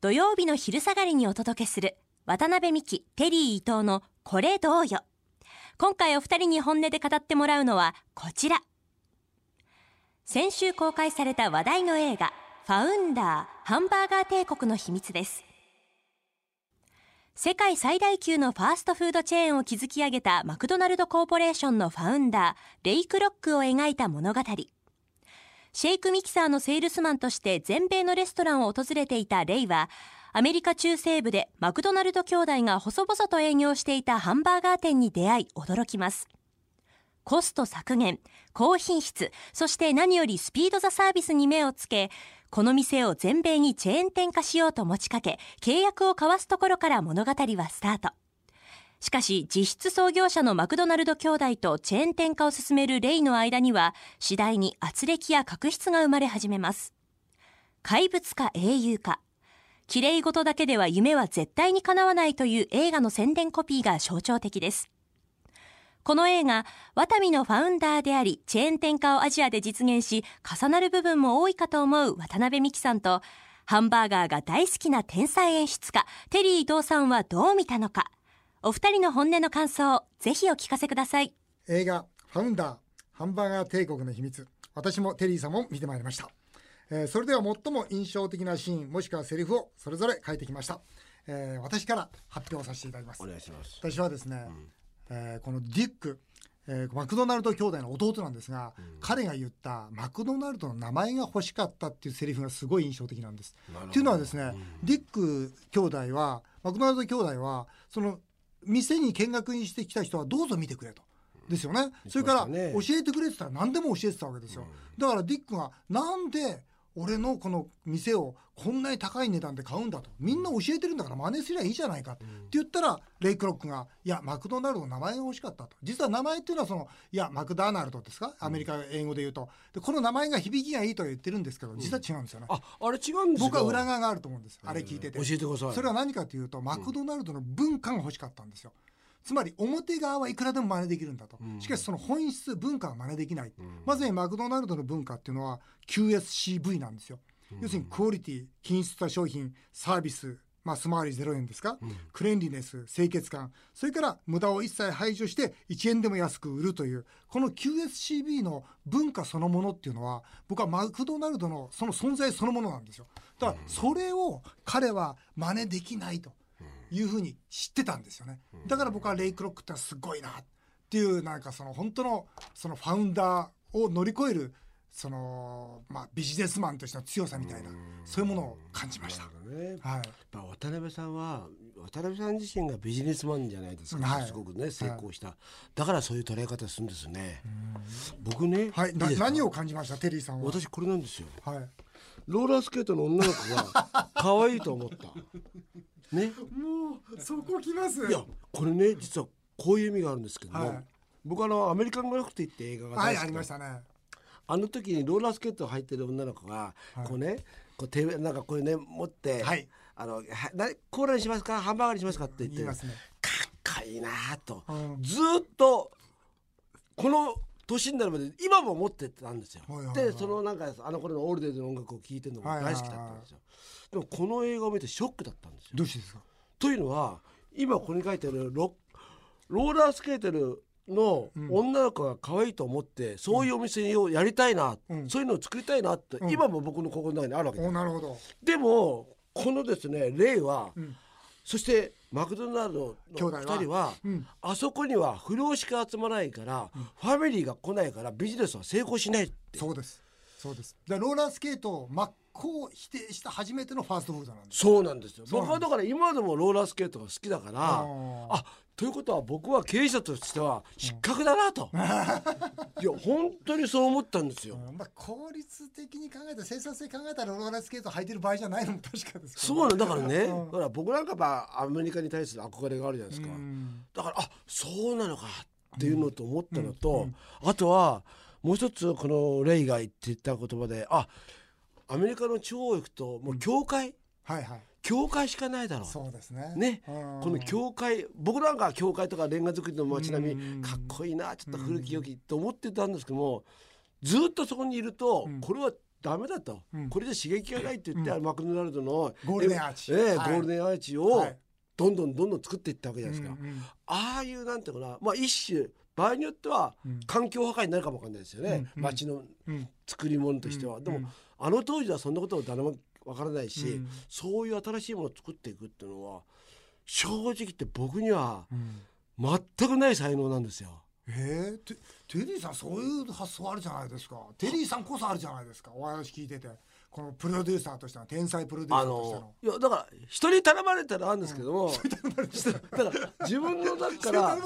土曜日の昼下がりにお届けする渡辺美希、テリー伊藤のこれどうよ。今回お二人に本音で語ってもらうのはこちら。先週公開された話題の映画、ファウンダー、ハンバーガー帝国の秘密です。世界最大級のファーストフードチェーンを築き上げたマクドナルドコーポレーションのファウンダー、レイクロックを描いた物語。シェイクミキサーのセールスマンとして全米のレストランを訪れていたレイは、アメリカ中西部でマクドナルド兄弟が細々と営業していたハンバーガー店に出会い驚きます。コスト削減、高品質、そして何よりスピードザサービスに目をつけ、この店を全米にチェーン店化しようと持ちかけ、契約を交わすところから物語はスタート。しかし、実質創業者のマクドナルド兄弟とチェーン店化を進めるレイの間には、次第に圧力や確執が生まれ始めます。怪物か英雄か。綺麗事だけでは夢は絶対に叶わないという映画の宣伝コピーが象徴的です。この映画、ワタミのファウンダーであり、チェーン店化をアジアで実現し、重なる部分も多いかと思う渡辺美樹さんと、ハンバーガーが大好きな天才演出家、テリー伊藤さんはどう見たのか。お二人の本音の感想、ぜひお聞かせください。映画、ファウンダー、ハンバーガー帝国の秘密。私もテリーさんも見てまいりました。えー、それでは最も印象的なシーン、もしくはセリフをそれぞれ書いてきました。えー、私から発表させていただきます。お願いします。私はですね、うんえー、このディック、えー、マクドナルド兄弟の弟なんですが、うん、彼が言ったマクドナルドの名前が欲しかったっていうセリフがすごい印象的なんです。っていうのはですね、うん、ディック兄弟はマクドナルド兄弟はその店に見学にしてきた人はどうぞ見てくれと。ですよね、それから教えてくれてたら何でも教えてたわけですよ、だからディックがなんで俺のこの店をこんなに高い値段で買うんだと。みんな教えてるんだから真似すりゃいいじゃないかって。言ったら、レイクロックが「いやマクドナルドの名前が欲しかった」と。実は名前っていうのはそのいやマクダーナルドですか？アメリカ英語で言うと。でこの名前が響きがいいとは言ってるんですけど実は違うんですよね、ああれ違うんです僕は裏側があると思うんです。あれ聞いてて。教えてください。それは何かというとマクドナルドの文化が欲しかったんですよ、つまり表側はいくらでも真似できるんだと、しかしその本質文化は真似できない、まさにマクドナルドの文化っていうのは QSCV なんですよ。要するにクオリティ品質した商品サービスまあ、スマーリ0円ですか、うん、クレンリネス清潔感。それから無駄を一切排除して1円でも安く売るというこの QSCB の文化そのものっていうのは僕はマクドナルドのその存在そのものなんですよ。だからそれを彼は真似できないというふうに知ってたんですよねだから僕はレイクロックってすごいなっていうなんかその本当のそのファウンダーを乗り越えるその、まあ、ビジネスマンとしての強さみたいなそういうものを感じました。ね、はい、渡辺さんは渡辺さん自身がビジネスマンじゃないですか、はい、すごくね成功した、はい、だからそういう捉え方するんですね。僕ね、はい、な何を感じました？テリーさんは。私これなんですよ。はい。ローラースケートの女の子が可愛いと思った。ね。もうそこきます。いやこれね実はこういう意味があるんですけども、はい、僕あのアメリカングラフティって映画がはいありましたね。あの時にローラースケートを履いてる女の子が、こうねこう手なんかこれね持って、はい、あのなコーラにしますか？ハンバーガーにしますか？って言って、ね、かっこいいなと、うん、ずっとこの年になるまで今も持ってたんですよ。はいはいはい、でそのなんかあの頃のオールデイズの音楽を聴いてるのが大好きだったんですよ。でもこの映画を見てショックだったんですよ。どうしてですか？というのは今ここに書いてあるロローラースケートの女の子が可愛いと思って、そういうお店をやりたいな、うん、そういうのを作りたいなって、今も僕の心の中にあるわけです。なるほどでもこのですね例は、そしてマクドナルドの2人は、うん、あそこには不良しか集まないから、うん、ファミリーが来ないからビジネスは成功しないって。そうです。そうです。でローラースケートを真っ向否定した初めてのファーストフードなんですそうなんですよ。僕はだから今でもローラースケートが好きだからあということは僕は経営者としては失格だなと、うん、いや本当にそう思ったんですよ、うん、まあ、効率的に考えた生産性考えたらローラースケート履いてる場合じゃないのも確かですけど、そうなんだからね、うん、だから僕なんかはアメリカに対する憧れがあるじゃないですか、だからあそうなのかっていうのと思ったのと、あとはもう一つこのレイが言ってた言葉であアメリカの地方行くともう教会、はいはい教会しかないだろう。そうですね。ね。この教会僕なんか教会とかレンガ造りの街並みかっこいいなちょっと古き良きと思ってたんですけどもずっとそこにいるとこれはダメだと、これじゃ刺激がないって言って、マクドナルドのゴールデンアーチ、えーゴールデンアーチをどんどんどんどん作っていったわけじゃないですか、ああいうなんていうかな。まあ一種場合によっては環境破壊になるかもわかんないですよね、街の作り物としては、でもあの当時はそんなことを誰もわからないし、そういう新しいものを作っていくっていうのは正直言って僕には全くない才能なんですよ。え。ー、テリーさんそういう発想あるじゃないですか。テリーさんこそあるじゃないですか。お話聞いてて。このプロデューサーとしての天才プロデューサーとしての。いやだから人に頼まれたらあるんですけども、うん、だから自分の中から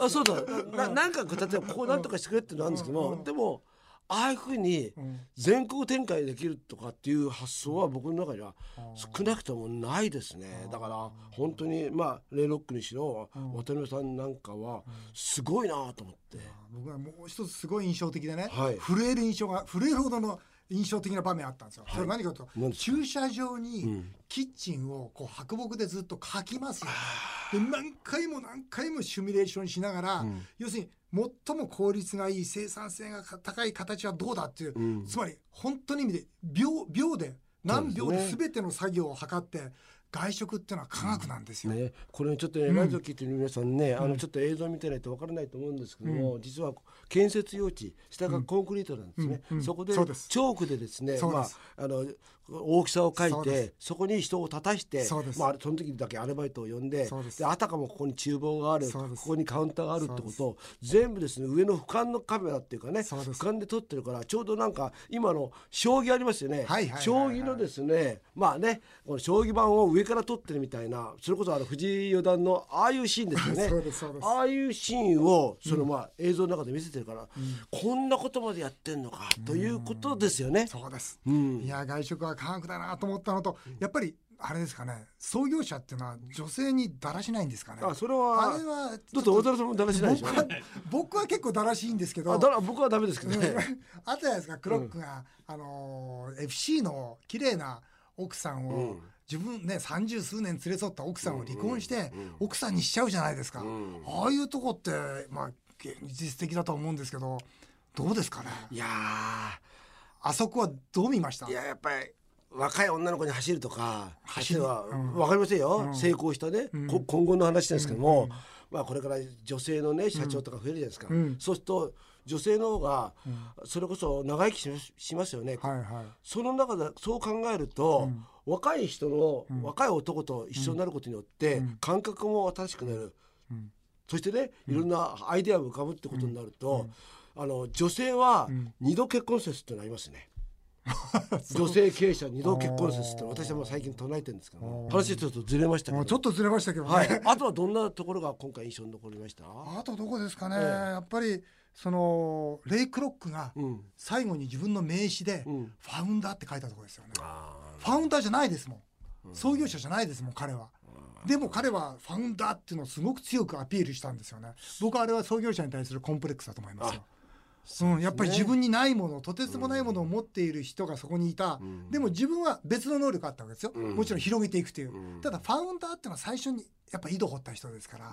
あそうだ。ななんか例えばこうなんとかしてくれってのあるんですけども、うんうん、でもああいうふうに全国展開できるとかっていう発想は僕の中には少なくともないですね。だから本当にまあレイロックにしろ渡辺さんなんかはすごいなと思って。僕はもう一つすごい印象的でね、はい、震える印象が震えるほどの印象的な場面あったんですよ。それ何かというと駐車場にキッチンをこう白木でずっと描きますよ、ね、で何回も何回もシミュレーションしながら、うん、要するに最も効率がいい生産性が高い形はどうだっていう、うん、つまり本当に意味で秒秒で何秒で全ての作業を測って外食っていうのは科学なんですよ。ね、これちょっとね、ラジオ聞いてる皆さんね、あのちょっと映像見てないとわからないと思うんですけども、実は建設用地下がコンクリートなんですね。そこでチョークでですね、まああの大きさを書いてそこに人を立たしてまあ、その時だけアルバイトを呼んでであたかもここに厨房があるここにカウンターがあるってことを全部ですね上の俯瞰のカメラっていうかね俯瞰で撮ってるからちょうどなんか今の将棋ありますよね、将棋のですねまあねこの将棋盤を上から撮ってるみたいなそれこそあの藤井四段のああいうシーンですよね。ああいうシーンをそのまあ映像の中で見せてるから、うん、こんなことまでやってんのかということですよね。そうです、うん、いや外食は科学だなと思ったのとやっぱりあれですかね創業者っていうのは女性にだらしないんですかね。あそれはあれはだって渡辺さんもだらしないでしょ僕は僕は結構だらしいんですけど。あだら僕はダメですけどね。あとじゃないですかクロックが、うん、あの FC の綺麗な奥さんを、うん自分ね三十数年連れ添った奥さんを離婚して、奥さんにしちゃうじゃないですか、うん、ああいうとこってまあ現実的だと思うんですけどどうですかね？いやあそこはどう見ました？いややっぱり若い女の子に走るとか走る？は分かりませんよ、うん、成功したね、うん、今後の話ですけども、うん、まあ、これから女性のね社長とか増えるじゃないですか、そうすると女性の方がそれこそ長生きしますよね、はいはい、その中でそう考えると、若い人の、若い男と一緒になることによって感覚も新しくなる、そしてねいろんなアイデアが浮かぶってことになると、あの女性は二度結婚説ってなりますね。女性経営者二度結婚説って私はもう最近唱えてるんですけど話ちょっとずれましたけど。ちょっとずれましたけど、ね、はい、あとはどんなところが今回印象に残りました？あとどこですかね、えー、やっぱりそのレイ・クロックが最後に自分の名刺で「ファウンダー」って書いたところですよね、うん、ファウンダーじゃないですもん。創業者じゃないですもん彼は。でも彼はファウンダーっていうのをすごく強くアピールしたんですよね。僕はあれは創業者に対するコンプレックスだと思いますよ。うん、やっぱり自分にないものとてつもないものを持っている人がそこにいた、うん、でも自分は別の能力あったわけですよ、うん、もちろん広げていくという、ただファウンダーっていうのは最初にやっぱ井戸掘った人ですから、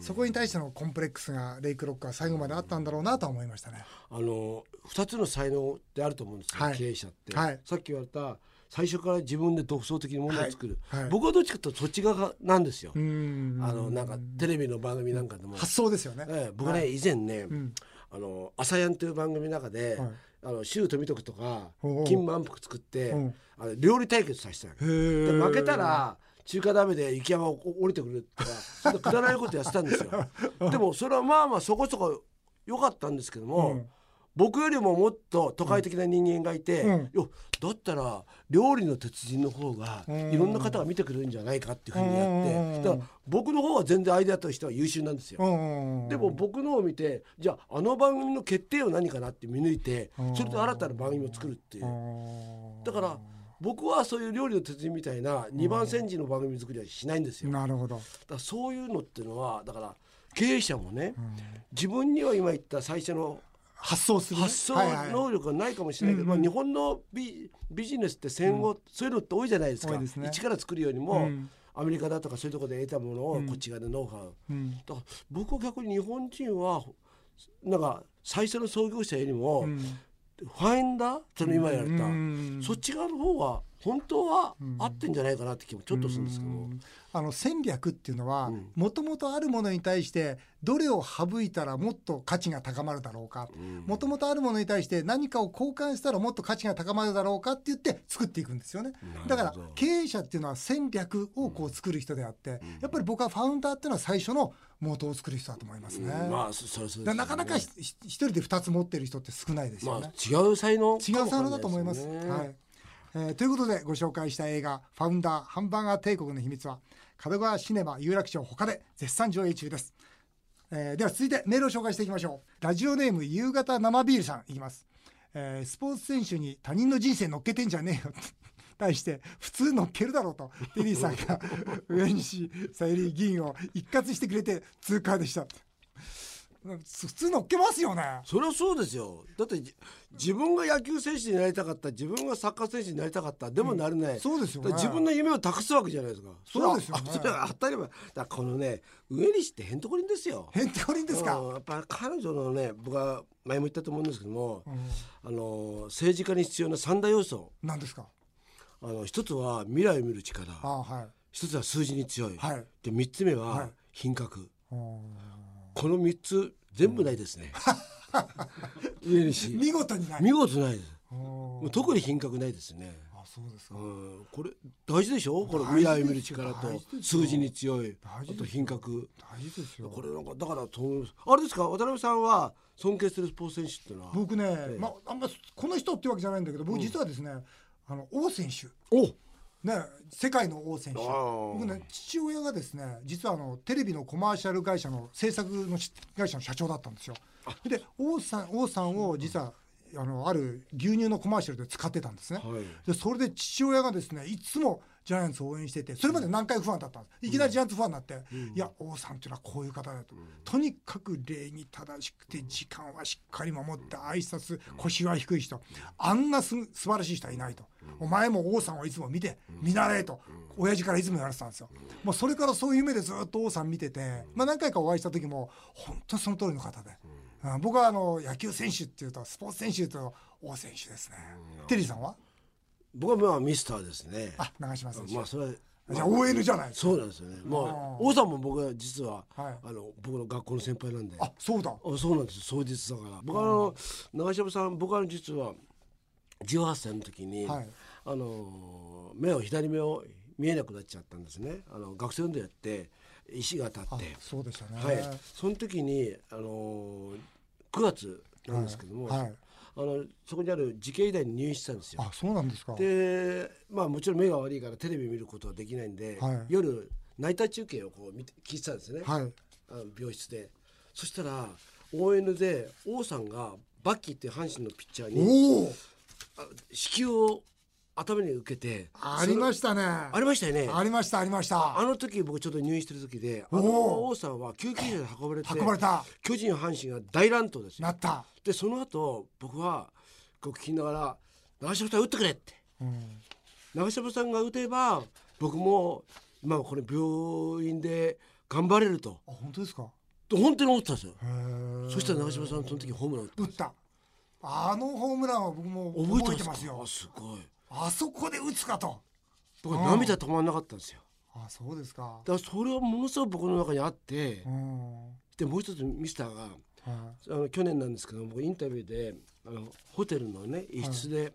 そこに対してのコンプレックスがレイクロックは最後まであったんだろうなと思いましたね。あの2つの才能ってあると思うんですよ、はい、経営者って、はい、さっき言われた最初から自分で独創的にものを作る、はいはい、僕はどっちかというとそっち側なんですよ。あのなんかテレビの番組なんかでも。発想ですよね、ええ、僕ね、以前ね、うん。あの「朝やん」という番組の中で、はい、あの周富徳とか金満腹作ってあの料理対決させたで負けたら中華鍋で雪山を降りてくるとかそんなくだらないことやってたんですよ。でもそれはまあまあそこそこ良かったんですけども、うん僕よりももっと都会的な人間がいて、うん、よだったら料理の鉄人の方がいろんな方が見てくれるんじゃないかっていうふうにやってだから僕の方は全然アイデアとしては優秀なんですよ。でも僕のを見てじゃああの番組の決定を何かなって見抜いてそれで新たな番組を作るっていう。だから僕はそういう料理の鉄人みたいな二番煎じの番組作りはしないんですよ。なるほど。だからそういうのっていうのはだから経営者もね、自分には今言った最初の発想する、発想能力がないかもしれないけど、まあ、日本のビビジネスって戦後、そういうのって多いじゃないですか、ね、一から作るよりも、アメリカだとかそういうところで得たものをこっち側でノウハウ、だから僕は逆に日本人はなんか最初の創業者よりも、ファインダーその今やった。そっち側の方が本当は合ってんじゃないかなって気もちょっとするんですけど。あの戦略っていうのはもともとあるものに対してどれを省いたらもっと価値が高まるだろうか。もともとあるものに対して何かを交換したらもっと価値が高まるだろうかって言って作っていくんですよね。だから経営者っていうのは戦略をこう作る人であって、やっぱり僕はファウンダーっていうのは最初の元を作る人だと思いますね。まあ、そそそね、なかなか一人で二つ持ってる人って少ないですよね。まあ、違う才能、違う才能だと思います。はい。えー、ということでご紹介した映画「ファウンダーハンバーガー帝国の秘密は」門川シネマ有楽町他で絶賛上映中です、えー、では続いてメールを紹介していきましょう。ラジオネーム夕方生ビールさんいきます、えー、スポーツ選手に他人の人生乗っけてんじゃねえよ。対して普通乗っけるだろうとテリーさんが上西さゆり議員を一括してくれて通過でした。普通乗っけますよね。それはそうですよ。だって自分が野球選手になりたかった自分がサッカー選手になりたかったでもなれない、うん、そうですよ、ね、自分の夢を託すわけじゃないですか。そうですよ、ね、それは当たり前。だこのね上西ってへんとこりんですよ。へんてこりんですか、やっぱ彼女のね僕は前も言ったと思うんですけども、うん、あの政治家に必要な三大要素。何ですか？あの一つは未来を見る力。あ、はい、一つは数字に強い、はい、で三つ目は品格、はい、この三つ全部ないですね。上西。見事にない。見事ないです。特に品格ないですね。あ、そうですか。これ大事でしょ？この未来を見る力と数字に強い。あと品格。大事ですよ。これなんかだからとあれですか？渡辺さんは尊敬するスポーツ選手っていうのは？僕ね、まああんまこの人ってわけじゃないんだけど、僕実はですね、あの王選手。お。ね、世界の王選手。僕ね父親がですね実はあのテレビのコマーシャル会社の制作の会社の社長だったんですよ。で王さん王さんを実はあのある牛乳のコマーシャルで使ってたんですね。はい、でそれで父親がですねいつもジャイアンツを応援しててそれまで何回ファンだったんです？いきなりジャイアンツファンになって、うん、いや王さんっていうのはこういう方だと、うん、とにかく礼儀正しくて時間はしっかり守って挨拶腰は低い人。あんなす素晴らしい人はいないと、お前も王さんをいつも見て見習えと、親父からいつも言われてたんですよ、もうそれからそういう夢でずっと王さん見てて、まあ、何回かお会いした時も本当その通りの方で、僕はあの野球選手っていうとスポーツ選手っていうと王選手ですね、テリーさんは？僕はまあミスターですね。あ、長嶋選手。まあそれじゃあ OL じゃないそうなんですよね。まあ王さんも僕は実は、はい、あの僕の学校の先輩なんで。あ、そうだ。あ、そうなんです。当日だから。僕はあの長嶋さん僕は実は18歳の時に、はい、あの目を左目を見えなくなっちゃったんですね。あの学生運動やって石が当たって。そうでしたね。はい。その時にあの9月なんですけども。はい、はいあのそこにある慈恵医大に入院してたんですよ。あそうなんですか。でまあもちろん目が悪いからテレビ見ることはできないんで、はい、夜ナイター中継をこう見て聞いてたんですね、はい、あの病室で。そしたら ON で王さんがバッキーっていう阪神のピッチャーに子宮を頭に受けてありましたね。ありましたよね。ありましたありました。あの時僕ちょっと入院してる時であの王さんは救急車で運ばれて運ばれた。巨人阪神が大乱闘ですよ。なった。でその後僕はこう聞きながら「長嶋さん打ってくれ」って、うん、長嶋さんが打てば僕も今これ病院で頑張れると。あ本当ですか？本当に思ってたんですよ。そしたら長嶋さんその時ホームラン打ったあのホームランは僕も覚えてますよ。すごいあそこで打つかと。僕涙止まんなかったんですよ。あそうですか。だからそれはものすごく僕の中にあって。でもう一つミスターが、はい、あの去年なんですけど僕インタビューであのホテルのね一室で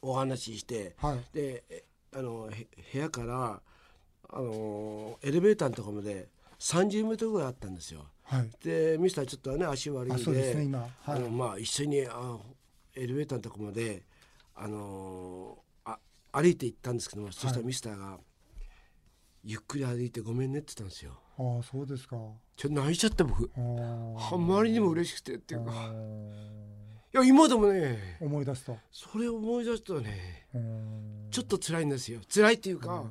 お話しして、はい。はい、であの部屋からあのエレベーターのところまで30メートルぐらいあったんですよ。はい、でミスターちょっとね足悪いんで、ねはい、あのまあ一緒にあエレベーターのところまであのー、あ歩いて行ったんですけども、はい、そしたらミスターが「ゆっくり歩いてごめんね」って言ったんですよ。ああそうですか。ちょっと泣いちゃった僕。あまりにも嬉しくてっていうか。いや今でもね思い出すとそれを思い出すとねちょっと辛いんですよ。辛いっていうか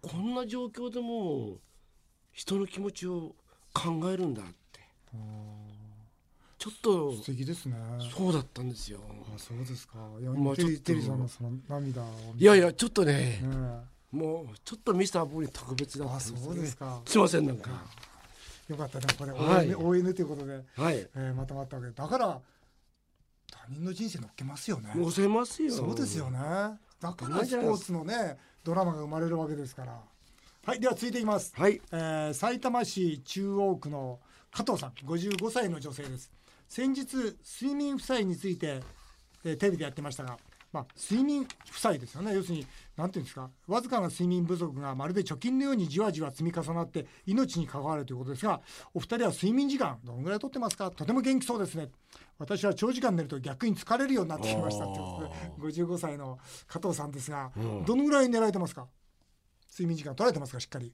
こんな状況でも人の気持ちを考えるんだってちょっと素敵ですね。そうだったんですよ。あそうですか。いや、まあ、テリテリさんのその涙をいやいやちょっとね、もうちょっとミスターボーイ特別だったんですね。そうですか。すいませんなんか。よかったねこれ、はい、ON, ON ということで、はい。えー、まとまったわけだから他人の人生乗っけますよね。乗せますよ。そうですよね。だからスポーツのねドラマが生まれるわけですから。はいでは続いていきます、はい。えー、埼玉市中央区の加藤さん55歳の女性です先日睡眠負債について、えー、テレビでやってましたがまあ、睡眠負債ですよね。要するに何ていうんですかわずかな睡眠不足がまるで貯金のようにじわじわ積み重なって命に関わるということですがお二人は睡眠時間どのぐらいとってますか？とても元気そうですね。私は長時間寝ると逆に疲れるようになってきましたということで55歳の加藤さんですが、うん、どのぐらい寝られてますか？睡眠時間取られてますか？しっかり。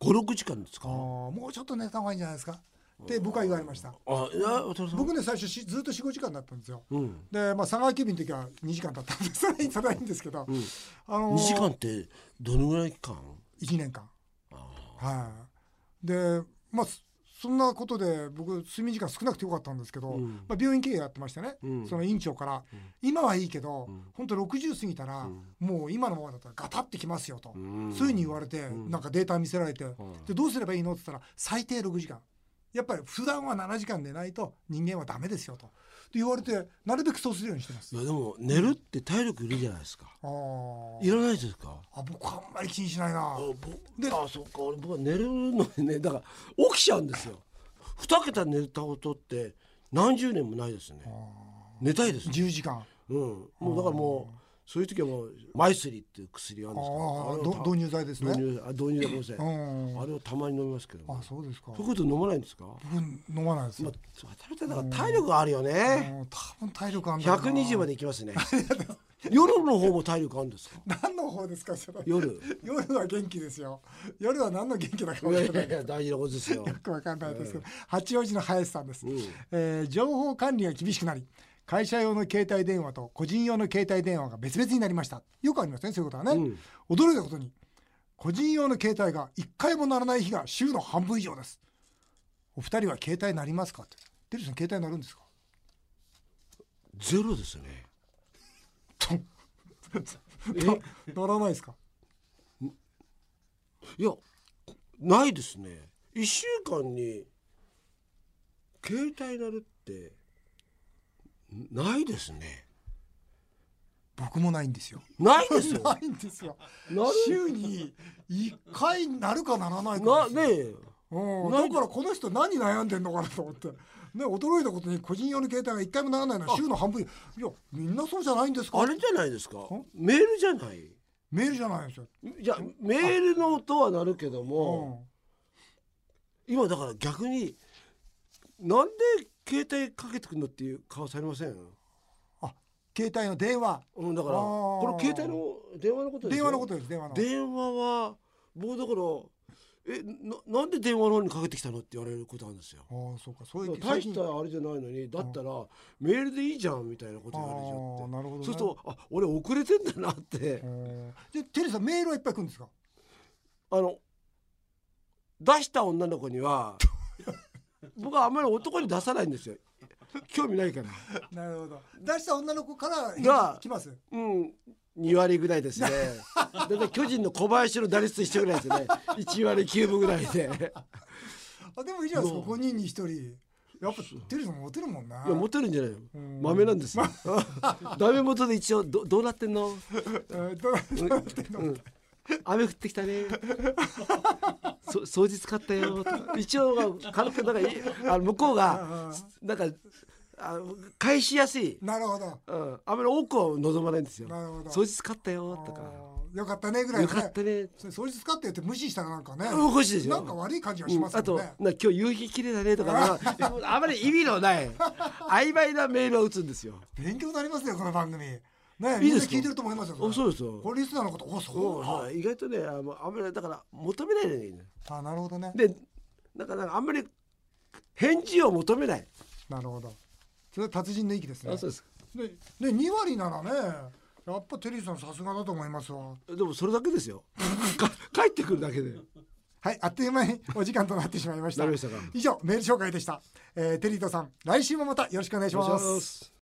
56時間ですか？もうちょっと寝た方がいいんじゃないですか？って僕は言われました。あいや僕ね最初しずっと45時間だったんですよ、うん、でまあ佐川急便の時は2時間だったんでそれはそれはいいんですけど、うん、あのー、2時間ってどのぐらい期間 ?1 年間。はい。でまあそんなことで僕睡眠時間少なくてよかったんですけど、うん、まあ、病院経営やってましてね、うん、その院長から、うん、今はいいけど、うん、本当60過ぎたら、もう今のままだったらガタってきますよと、そういうふうに言われて、なん。かデータ見せられて、でどうすればいいのって言ったら最低6時間やっぱり普段は7時間寝ないと人間はダメですよと。言われてなるべくそうするようにしてます。いやでも寝るって体力いるじゃないですか。あいらないですか？あ僕あんまり気にしないな。であそっか俺僕は寝るのにねだから起きちゃうんですよ。二桁寝たことって何十年もないですね。寝たいです、ね、10時間。うん。もうだからもうそういう時はもうマイスリっていう薬があるんですか導入剤ですね？導入あ導入剤ごめん。なさいあれをたまに飲みますけどあそうですか。そういうこと飲まないんですか？僕飲まないですまあ、食べてだから体力があるよね。多分体力あるんだ120までいきますね。夜の方も体力あるんですか？何の方ですか？それ。夜。夜は元気ですよ。夜は何の元気だか分からないいや大事なことですよ。よくわかんないですけど、八王子の林さんです、うん、えー、情報管理が厳しくなり会社用の携帯電話と個人用の携帯電話が別々になりました。よくありますねそういうことはね、うん、驚いたことに個人用の携帯が1回もならない日が週の半分以上です。お二人は携帯なりますかって。デリさん携帯なるんですか？ゼロですね。ならないですか？いやないですね。1週間に携帯なるってないですね。僕もないんですよ。ないですよ。ないんですよ。週に一回なるかならないかな。ねうん、だからこの人何悩んでんのかなと思って。ね驚いたことに個人用の携帯が一回もならないのは週の半分。いやみんなそうじゃないんですか？あれじゃないですか？メールじゃない？メールじゃないですよ。じゃメールの音はなるけども、うん、今だから逆になんで携帯かけてくるのっていう顔されません？あ携帯の電話。うんだからこれ携帯の電話のことです電話のことです電話の。電話は僕だからえななんで電話の方にかけてきたのって言われることなんですよ。ああそうか。そういう大したあれじゃないのにだったらメールでいいじゃんみたいなこと言われちゃって。なるほど、ね、そうするとあ俺遅れてんだなって。でテリーさんメールはいっぱい来るんですか？あの出した女の子には僕はあんまり男に出さないんですよ。興味ないから。なるほど。出した女の子からが来ます？うん2割ぐらいですね。だいたい巨人の小林の打率と一緒ぐらいですね。1割9分ぐらいで。あでもいいじゃないですか。5人に1人。やっぱテリーさんモテるもんな。いやモテるんじゃないよ。豆なんですよ。ダメ元で一応どどうなってんの？どうなってんの？雨降ってきたね。そ掃除使ったよ。一応軽くなんかあの向こうがなんかあ返しやすい。なるほど、うん、あまり多くは望まないんですよ。なるほど。掃除使ったよ。とか。よかったねぐらい、ね、よかったね。掃除使ってって無視したらなんかね。おかしいですよ。なんか悪い感じがします、ね。うん、あとな今日夕日綺麗だねとか あまり意味のない曖昧なメールを打つんですよ。勉強になりますねこの番組ね、いいです聞いてると思いますよ。そうですよ。これリスナーの方、お、そう。意外とね、あの、あんまりだから求めないでいいね。あ、なるほどね。で、だからあんまり返事を求めない。なるほど。それは達人の域ですね。あ、そうです。で、で、二割ならね。やっぱテリーさんさすがだと思いますわ。でもそれだけですよ。帰ってくるだけで。はい、あっという間にお時間となってしまいました。以上メール紹介でした。えー、テリーとさん、来週もまたよろしくお願いします。